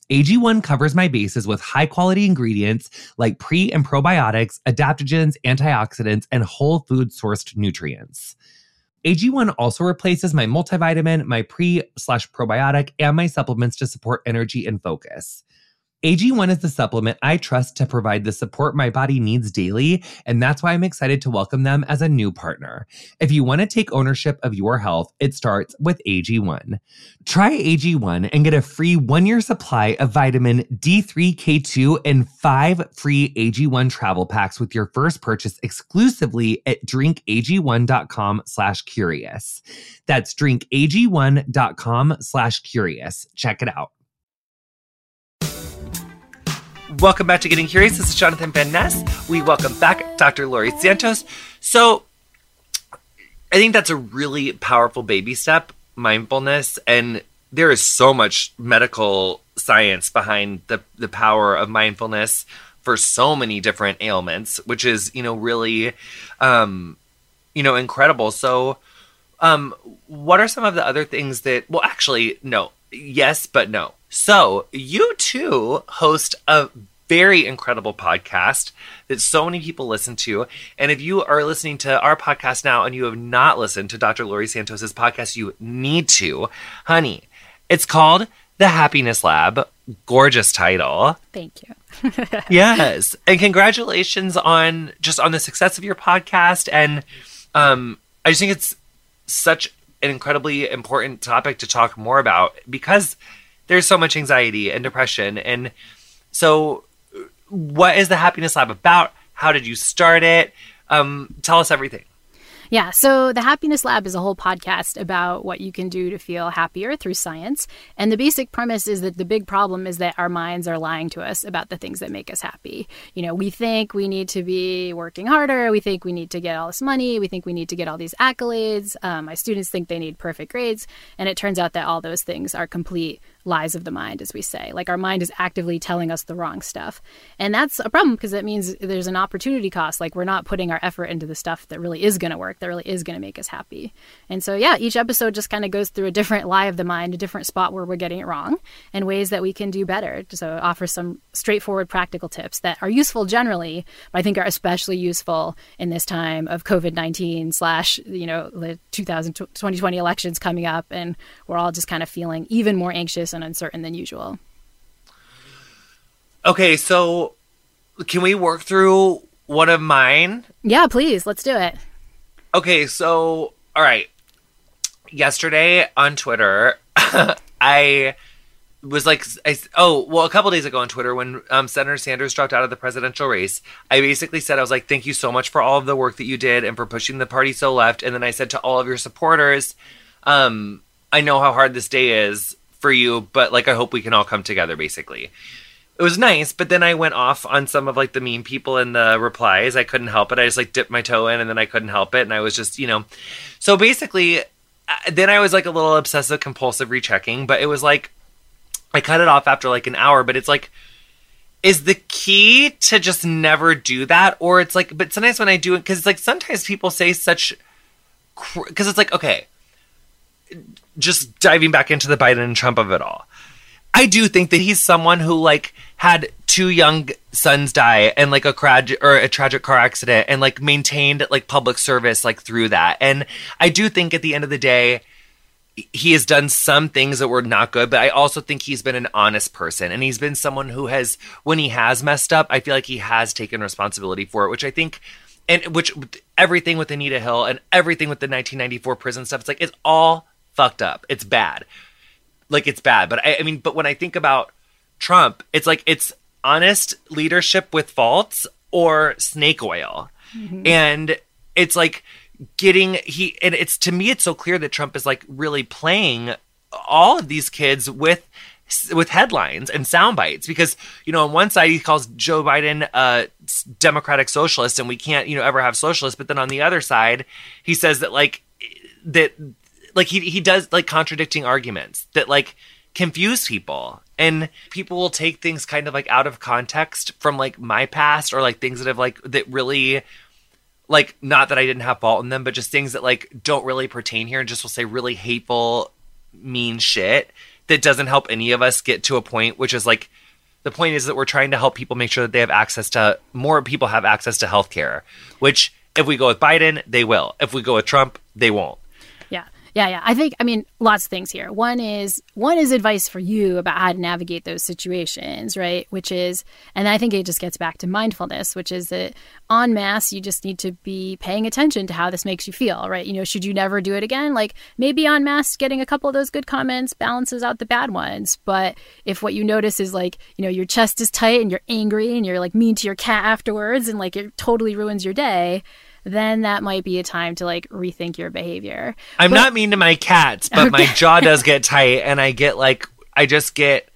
AG1 covers my bases with high quality ingredients like pre and probiotics, adaptogens, antioxidants, and whole food sourced nutrients. AG1 also replaces my multivitamin, my pre slash probiotic, and my supplements to support energy and focus. AG1 is the supplement I trust to provide the support my body needs daily, and that's why I'm excited to welcome them as a new partner. If you want to take ownership of your health, it starts with AG1. Try AG1 and get a free one year supply of vitamin D3K2 and five free AG1 travel packs with your first purchase exclusively at drinkag1.com slash curious. That's drinkag1.com slash curious. Check it out. Welcome back to Getting Curious. This is Jonathan Van Ness. We welcome back Dr. Laurie Santos. So, I think that's a really powerful baby step, mindfulness, and there is so much medical science behind the the power of mindfulness for so many different ailments, which is you know really, um, you know, incredible. So, um, what are some of the other things that? Well, actually, no. Yes, but no. So, you too host a very incredible podcast that so many people listen to. And if you are listening to our podcast now and you have not listened to Dr. Laurie Santos's podcast, you need to. Honey, it's called The Happiness Lab. Gorgeous title. Thank you. [LAUGHS] yes. And congratulations on just on the success of your podcast. And um, I just think it's such an incredibly important topic to talk more about because there's so much anxiety and depression. And so, what is the Happiness Lab about? How did you start it? Um, tell us everything. Yeah, so the Happiness Lab is a whole podcast about what you can do to feel happier through science. And the basic premise is that the big problem is that our minds are lying to us about the things that make us happy. You know, we think we need to be working harder, we think we need to get all this money, we think we need to get all these accolades. Um, my students think they need perfect grades. And it turns out that all those things are complete lies of the mind, as we say. Like our mind is actively telling us the wrong stuff. And that's a problem because it means there's an opportunity cost. Like we're not putting our effort into the stuff that really is going to work, that really is going to make us happy. And so, yeah, each episode just kind of goes through a different lie of the mind, a different spot where we're getting it wrong, and ways that we can do better. So, it offers some straightforward practical tips that are useful generally, but I think are especially useful in this time of COVID 19 slash, you know, the 2020 elections coming up. And we're all just kind of feeling even more anxious and uncertain than usual. Okay, so can we work through one of mine? Yeah, please. Let's do it. Okay, so all right. Yesterday on Twitter, [LAUGHS] I was like, I, oh, well, a couple days ago on Twitter when um, Senator Sanders dropped out of the presidential race, I basically said, I was like, thank you so much for all of the work that you did and for pushing the party so left. And then I said to all of your supporters, um, I know how hard this day is for you, but like I hope we can all come together basically. It was nice, but then I went off on some of like the mean people in the replies. I couldn't help it. I just like dipped my toe in and then I couldn't help it and I was just, you know. So basically uh, then I was like a little obsessive compulsive rechecking, but it was like I cut it off after like an hour, but it's like is the key to just never do that or it's like but sometimes when I do it cuz it's like sometimes people say such cuz it's like okay, just diving back into the Biden and Trump of it all. I do think that he's someone who like had two young sons die and like a crad or a tragic car accident and like maintained like public service like through that. And I do think at the end of the day, he has done some things that were not good, but I also think he's been an honest person and he's been someone who has, when he has messed up, I feel like he has taken responsibility for it, which I think, and which everything with Anita Hill and everything with the 1994 prison stuff, it's like, it's all fucked up. It's bad. Like, it's bad. But I, I mean, but when I think about Trump, it's like, it's honest leadership with faults or snake oil. Mm-hmm. And it's like, getting he and it's to me it's so clear that Trump is like really playing all of these kids with with headlines and sound bites because you know on one side he calls Joe Biden a democratic socialist and we can't you know ever have socialists but then on the other side he says that like that like he he does like contradicting arguments that like confuse people and people will take things kind of like out of context from like my past or like things that have like that really like not that I didn't have fault in them, but just things that like don't really pertain here and just will say really hateful, mean shit that doesn't help any of us get to a point which is like the point is that we're trying to help people make sure that they have access to more people have access to healthcare, which if we go with Biden, they will. If we go with Trump, they won't. Yeah, yeah. I think I mean lots of things here. One is one is advice for you about how to navigate those situations, right? Which is and I think it just gets back to mindfulness, which is that on mass you just need to be paying attention to how this makes you feel, right? You know, should you never do it again? Like maybe on mass getting a couple of those good comments balances out the bad ones, but if what you notice is like, you know, your chest is tight and you're angry and you're like mean to your cat afterwards and like it totally ruins your day, then that might be a time to like rethink your behavior. I'm but, not mean to my cats, but okay. my jaw does [LAUGHS] get tight and I get like I just get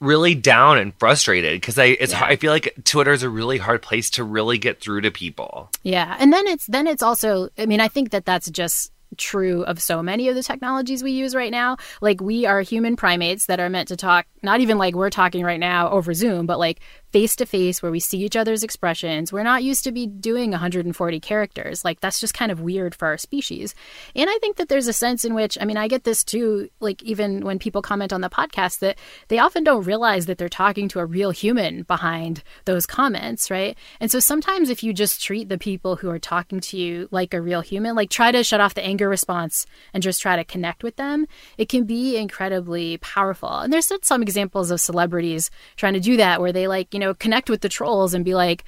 really down and frustrated because I it's yeah. I feel like Twitter is a really hard place to really get through to people. Yeah, and then it's then it's also I mean I think that that's just true of so many of the technologies we use right now. Like we are human primates that are meant to talk not even like we're talking right now over Zoom, but like face to face where we see each other's expressions. We're not used to be doing 140 characters. Like that's just kind of weird for our species. And I think that there's a sense in which, I mean, I get this too, like even when people comment on the podcast that they often don't realize that they're talking to a real human behind those comments, right? And so sometimes if you just treat the people who are talking to you like a real human, like try to shut off the anger response and just try to connect with them, it can be incredibly powerful. And there's some examples of celebrities trying to do that where they like, you know, know, connect with the trolls and be like,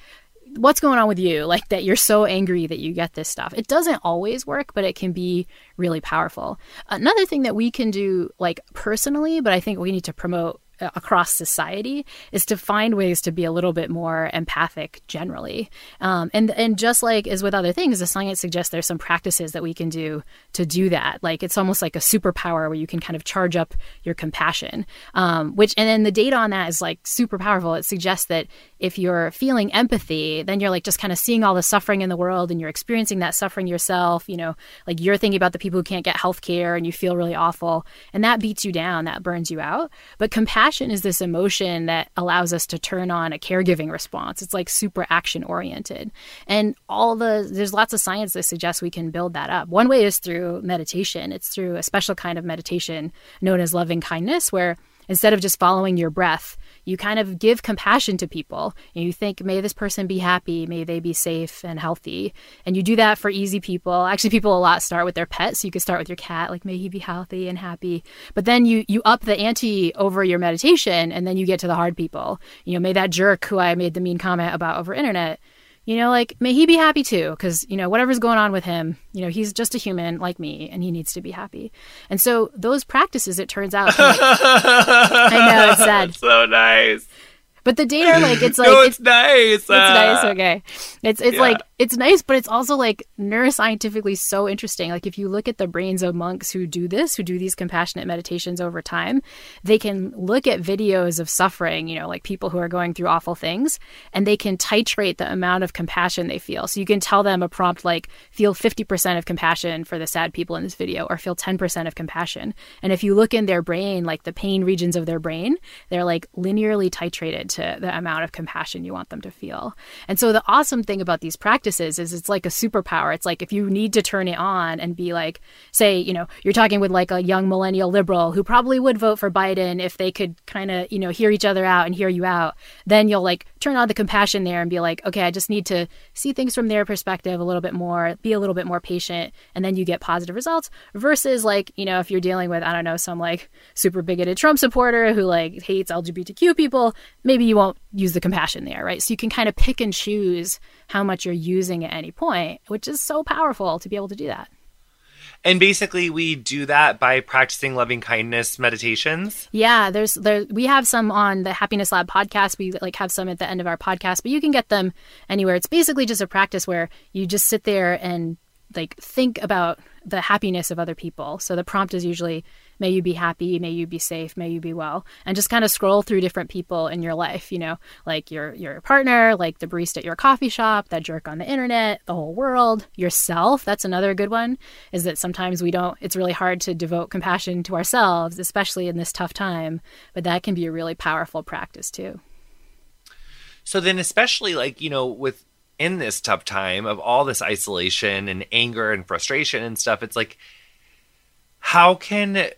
what's going on with you? Like that you're so angry that you get this stuff. It doesn't always work, but it can be really powerful. Another thing that we can do, like personally, but I think we need to promote across society is to find ways to be a little bit more empathic generally. Um, and and just like as with other things, the science suggests there's some practices that we can do to do that. Like it's almost like a superpower where you can kind of charge up your compassion. Um, which and then the data on that is like super powerful. It suggests that if you're feeling empathy, then you're like just kind of seeing all the suffering in the world and you're experiencing that suffering yourself. You know, like you're thinking about the people who can't get health care and you feel really awful, and that beats you down, that burns you out. But compassion is this emotion that allows us to turn on a caregiving response. It's like super action oriented. And all the, there's lots of science that suggests we can build that up. One way is through meditation, it's through a special kind of meditation known as loving kindness, where instead of just following your breath, you kind of give compassion to people. And you think, may this person be happy, may they be safe and healthy. And you do that for easy people. Actually, people a lot start with their pets. So you could start with your cat, like may he be healthy and happy. But then you you up the ante over your meditation, and then you get to the hard people. You know, may that jerk who I made the mean comment about over internet you know, like may he be happy too, because you know whatever's going on with him, you know he's just a human like me, and he needs to be happy. And so those practices, it turns out, like, [LAUGHS] I know it's sad. so nice. But the data, like, it's [LAUGHS] like no, it's, it's nice. It's uh, nice. Okay, it's it's yeah. like it's nice, but it's also like neuroscientifically so interesting. Like, if you look at the brains of monks who do this, who do these compassionate meditations over time, they can look at videos of suffering. You know, like people who are going through awful things, and they can titrate the amount of compassion they feel. So you can tell them a prompt like, "Feel fifty percent of compassion for the sad people in this video," or "Feel ten percent of compassion." And if you look in their brain, like the pain regions of their brain, they're like linearly titrated to the amount of compassion you want them to feel. And so the awesome thing about these practices is it's like a superpower. It's like if you need to turn it on and be like, say, you know, you're talking with like a young millennial liberal who probably would vote for Biden if they could kind of, you know, hear each other out and hear you out, then you'll like turn on the compassion there and be like, okay, I just need to see things from their perspective a little bit more, be a little bit more patient, and then you get positive results versus like, you know, if you're dealing with, I don't know, some like super bigoted Trump supporter who like hates LGBTQ people, maybe you won't use the compassion there, right? So you can kind of pick and choose how much you're using at any point, which is so powerful to be able to do that. And basically, we do that by practicing loving kindness meditations. Yeah, there's there we have some on the Happiness Lab podcast. We like have some at the end of our podcast, but you can get them anywhere. It's basically just a practice where you just sit there and like think about the happiness of other people. So the prompt is usually may you be happy, may you be safe, may you be well, and just kind of scroll through different people in your life, you know, like your your partner, like the barista at your coffee shop, that jerk on the internet, the whole world, yourself. That's another good one is that sometimes we don't it's really hard to devote compassion to ourselves, especially in this tough time, but that can be a really powerful practice too. So then especially like, you know, with in this tough time of all this isolation and anger and frustration and stuff, it's like how can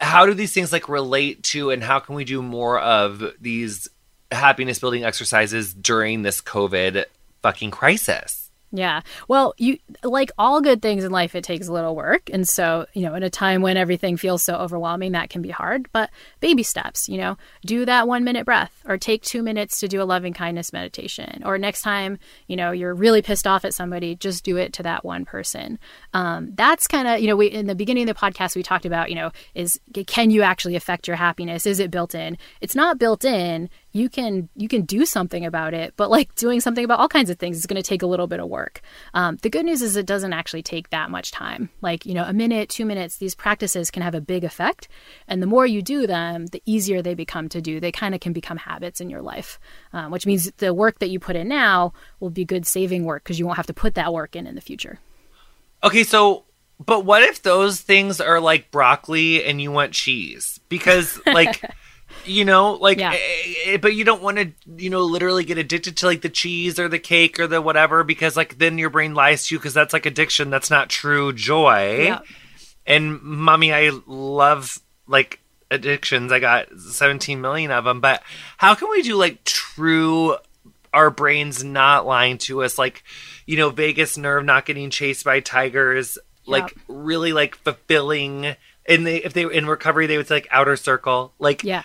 how do these things like relate to and how can we do more of these happiness building exercises during this covid fucking crisis yeah. Well, you like all good things in life, it takes a little work. And so, you know, in a time when everything feels so overwhelming, that can be hard. But baby steps, you know, do that one minute breath or take two minutes to do a loving kindness meditation. Or next time, you know, you're really pissed off at somebody, just do it to that one person. Um, that's kind of, you know, we in the beginning of the podcast, we talked about, you know, is can you actually affect your happiness? Is it built in? It's not built in you can you can do something about it but like doing something about all kinds of things is going to take a little bit of work. Um, the good news is it doesn't actually take that much time. Like you know a minute two minutes these practices can have a big effect and the more you do them the easier they become to do. They kind of can become habits in your life um, which means the work that you put in now will be good saving work because you won't have to put that work in in the future. Okay so but what if those things are like broccoli and you want cheese? Because like [LAUGHS] you know like yeah. eh, but you don't want to you know literally get addicted to like the cheese or the cake or the whatever because like then your brain lies to you because that's like addiction. That's not true joy. Yeah. and mommy i love like addictions. I got 17 million of them but how can we do like true our brains not lying to us? Like you know vagus nerve not getting chased by tigers like really like fulfilling and they if they were in recovery they would say like outer circle. Like yeah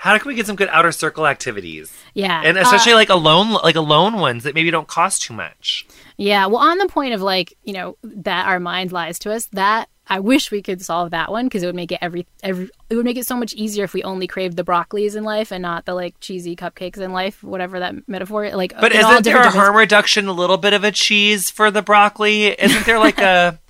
how can we get some good outer circle activities? Yeah. And especially uh, like alone like alone ones that maybe don't cost too much. Yeah. Well, on the point of like, you know, that our mind lies to us, that I wish we could solve that one because it would make it every every it would make it so much easier if we only craved the broccolis in life and not the like cheesy cupcakes in life, whatever that metaphor like. But isn't there a harm reduction, a little bit of a cheese for the broccoli? Isn't there like a [LAUGHS]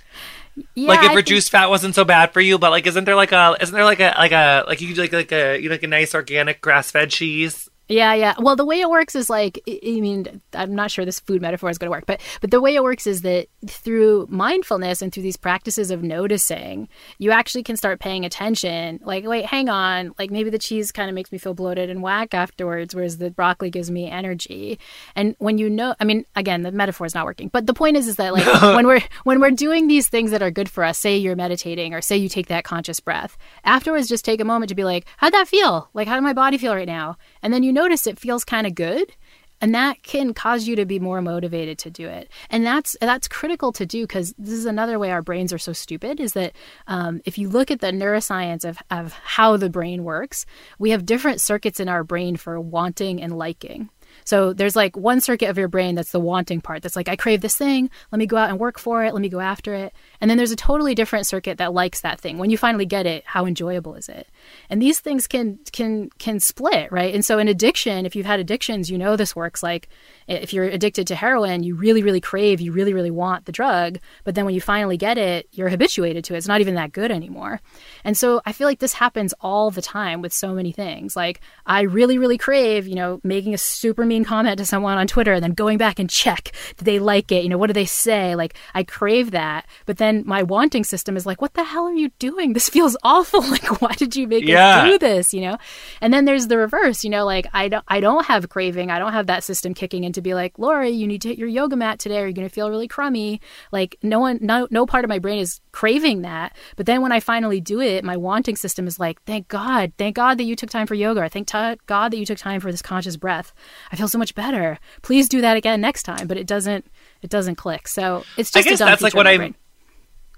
yeah, like if I reduced think... fat wasn't so bad for you, but like isn't there like a isn't there like a like a like you like like a you know, like a nice organic grass fed cheese? Yeah, yeah. Well, the way it works is like I mean, I'm not sure this food metaphor is going to work, but but the way it works is that through mindfulness and through these practices of noticing, you actually can start paying attention. Like, wait, hang on. Like maybe the cheese kind of makes me feel bloated and whack afterwards, whereas the broccoli gives me energy. And when you know, I mean, again, the metaphor is not working, but the point is, is that like [LAUGHS] when we're when we're doing these things that are good for us, say you're meditating or say you take that conscious breath, afterwards, just take a moment to be like, how'd that feel? Like, how did my body feel right now? And then you notice it feels kind of good and that can cause you to be more motivated to do it. And that's that's critical to do because this is another way our brains are so stupid is that um, if you look at the neuroscience of, of how the brain works we have different circuits in our brain for wanting and liking. So there's like one circuit of your brain that's the wanting part that's like i crave this thing let me go out and work for it let me go after it. And then there's a totally different circuit that likes that thing. When you finally get it how enjoyable is it and these things can can can split right? And so in addiction if you've had addictions you know this works. Like if you're addicted to heroin you really really crave you really really want the drug. But then when you finally get it you're habituated to it. It's not even that good anymore. And so i feel like this happens all the time with so many things. Like i really really crave you know making a super mean comment to someone on twitter and then going back and check did they like it? You know what do they say? Like i crave that. But then my wanting system is like what the hell are you doing? This feels awful. [LAUGHS] Like why did you make Yeah. us do this, you know? And then there's the reverse, you know, like I don't I don't have craving. I don't have that system kicking in to be like, Laurie, you need to hit your yoga mat today or you're gonna feel really crummy. Like no one no no part of my brain is craving that. But then when I finally do it, my wanting system is like, thank God, thank God that you took time for yoga. Or thank t- God that you took time for this conscious breath. I feel so much better. Please do that again next time. But it doesn't it doesn't click. So it's I just a guess that's like what I'm. brain.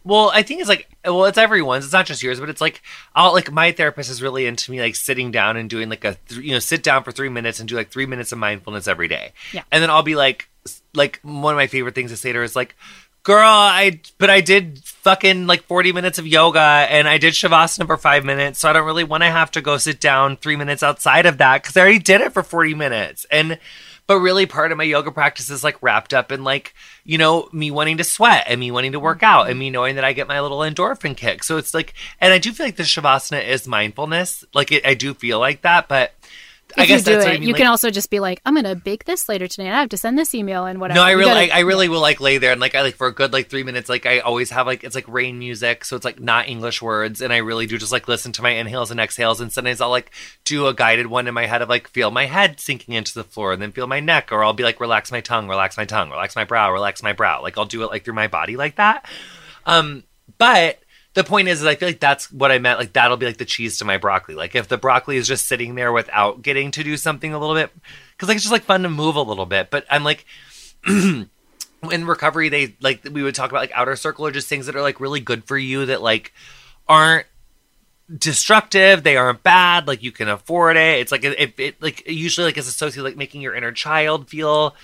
Well, I think it's like well, it's everyone's. It's not just yours, but it's like I'll like my therapist is really into me like sitting down and doing like a th- you know sit down for three minutes and do like three minutes of mindfulness every day. Yeah. and then I'll be like like one of my favorite things to say to her is like. Girl, I but I did fucking like 40 minutes of yoga and I did shavasana for 5 minutes, so I don't really want to have to go sit down 3 minutes outside of that cuz I already did it for 40 minutes. And but really part of my yoga practice is like wrapped up in like you know me wanting to sweat and me wanting to work mm-hmm. out and me knowing that i get my little endorphin kick. So it's like and i do feel like the shavasana is mindfulness. Like it, i do feel like that but If guess you do that's it, what I mean, you like- can also just be like, I'm gonna bake this later today, and I have to send this email and whatever. no, I You really, gotta- I, I really will like lay there and like I like for a good like three minutes. Like I always have like it's like rain music, so it's like not English words, and I really do just like listen to my inhales and exhales. And sometimes I'll like do a guided one in my head of like feel my head sinking into the floor, and then feel my neck, or I'll be like relax my tongue, relax my tongue, relax my brow, relax my brow. Like I'll do it like through my body like that. Um, but the point is, is I feel like that's what I meant. Like that'll be like the cheese to my broccoli. Like if the broccoli is just sitting there without getting to do something a little bit, because like it's just like fun to move a little bit. But I'm like, [CLEARS THROAT] in recovery, they like we would talk about like outer circle or just things that are like really good for you that like aren't destructive they aren't bad like you can afford it it's like it, it like usually like is associated like making your inner child feel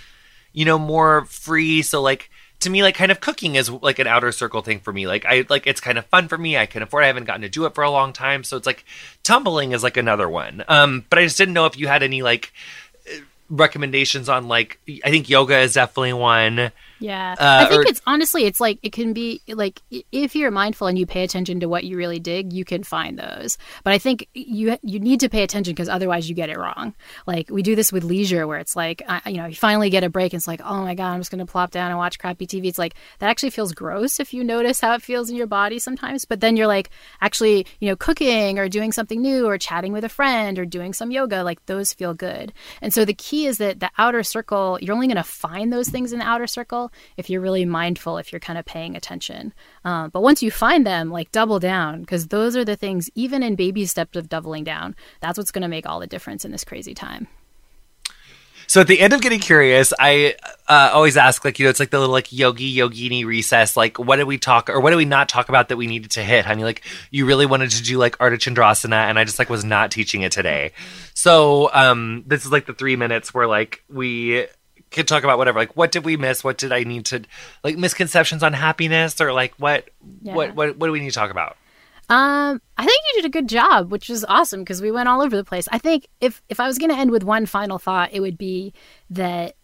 you know more free so like to me like kind of cooking is like an outer circle thing for me. Like i like it's kind of fun for me. I can afford it. i haven't gotten to do it for a long time. So it's like tumbling is like another one. Um but i just didn't know if you had any like uh, recommendations on like i think yoga is definitely one Yeah. Uh, I think or- it's honestly, it's like, it can be like, if you're mindful and you pay attention to what you really dig, you can find those. But I think you you need to pay attention because otherwise you get it wrong. Like we do this with leisure where it's like, I, you know, you finally get a break and it's like, oh my God, I'm just going to plop down and watch crappy TV. It's like, that actually feels gross if you notice how it feels in your body sometimes. But then you're like, actually, you know, cooking or doing something new or chatting with a friend or doing some yoga, like those feel good. And so the key is that the outer circle, you're only going to find those things in the outer circle if you're really mindful, if you're kind of paying attention. Um, but once you find them, like double down, because those are the things, even in baby steps of doubling down, that's what's going to make all the difference in this crazy time. So at the end of getting curious, I uh, always ask, like, you know, it's like the little like yogi yogini recess. Like, what did we talk or what did we not talk about that we needed to hit, honey? Like, you really wanted to do like Ardha Chandrasana, and I just like was not teaching it today. So um, this is like the three minutes where like we could talk about whatever. Like, what did we miss? What did I need to like misconceptions on happiness or like what Yeah. what what what do we need to talk about? Um, I think you did a good job, which is awesome because we went all over the place. I think if if I was going to end with one final thought, it would be that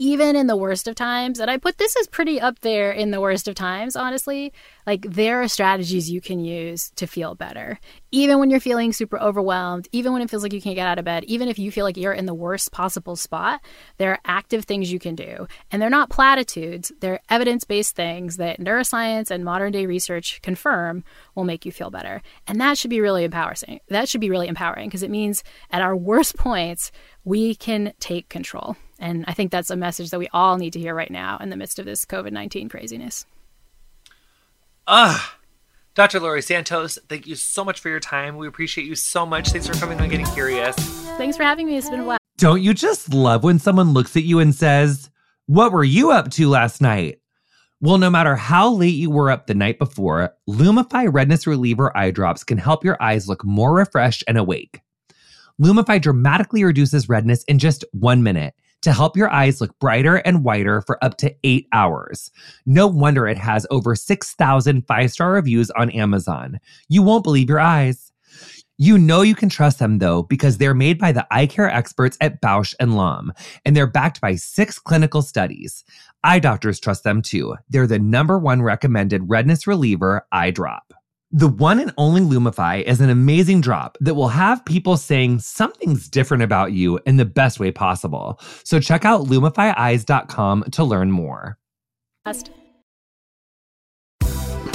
even in the worst of times, and I put this as pretty up there in the worst of times, honestly, like there are strategies you can use to feel better. Even when you're feeling super overwhelmed, even when it feels like you can't get out of bed, even if you feel like you're in the worst possible spot, there are active things you can do. And they're not platitudes, they're evidence based things that neuroscience and modern day research confirm will make you feel better. And that should be really empowering. That should be really empowering because it means at our worst points, we can take control. And I think that's a message that we all need to hear right now in the midst of this COVID 19 craziness. Ah, Dr. Laurie Santos, thank you so much for your time. We appreciate you so much. Thanks for coming on Getting Curious. Thanks for having me. It's been a while. Don't you just love when someone looks at you and says, What were you up to last night? Well, no matter how late you were up the night before, Lumify Redness Reliever eye drops can help your eyes look more refreshed and awake. Lumify dramatically reduces redness in just one minute to help your eyes look brighter and whiter for up to eight hours. No wonder it has over 6,000 five star reviews on Amazon. You won't believe your eyes. You know you can trust them though because they're made by the eye care experts at Bausch and Lomb and they're backed by 6 clinical studies. Eye doctors trust them too. They're the number 1 recommended redness reliever eye drop. The one and only Lumify is an amazing drop that will have people saying something's different about you in the best way possible. So check out lumifyeyes.com to learn more.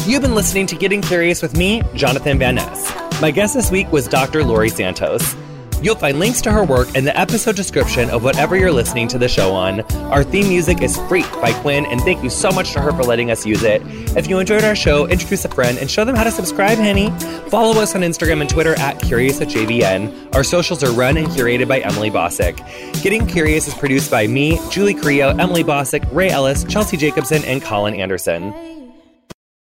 You've been listening to Getting Curious with me, Jonathan Van Ness. My guest this week was Dr. Laurie Santos. You'll find links to her work in the episode description of whatever you're listening to the show on. Our theme music is Freak by Quiñ, and thank you so much to her for letting us use it. If you enjoyed our show, introduce a friend and show them how to subscribe, honey. Follow us on Instagram and Twitter at Curious at JVN. Our socials are run and curated by Emily Bossak. Getting Curious is produced by me, Julie Carrillo, Emily Bossak, Ray Ellis, Chelsea Jacobson, and Colin Anderson.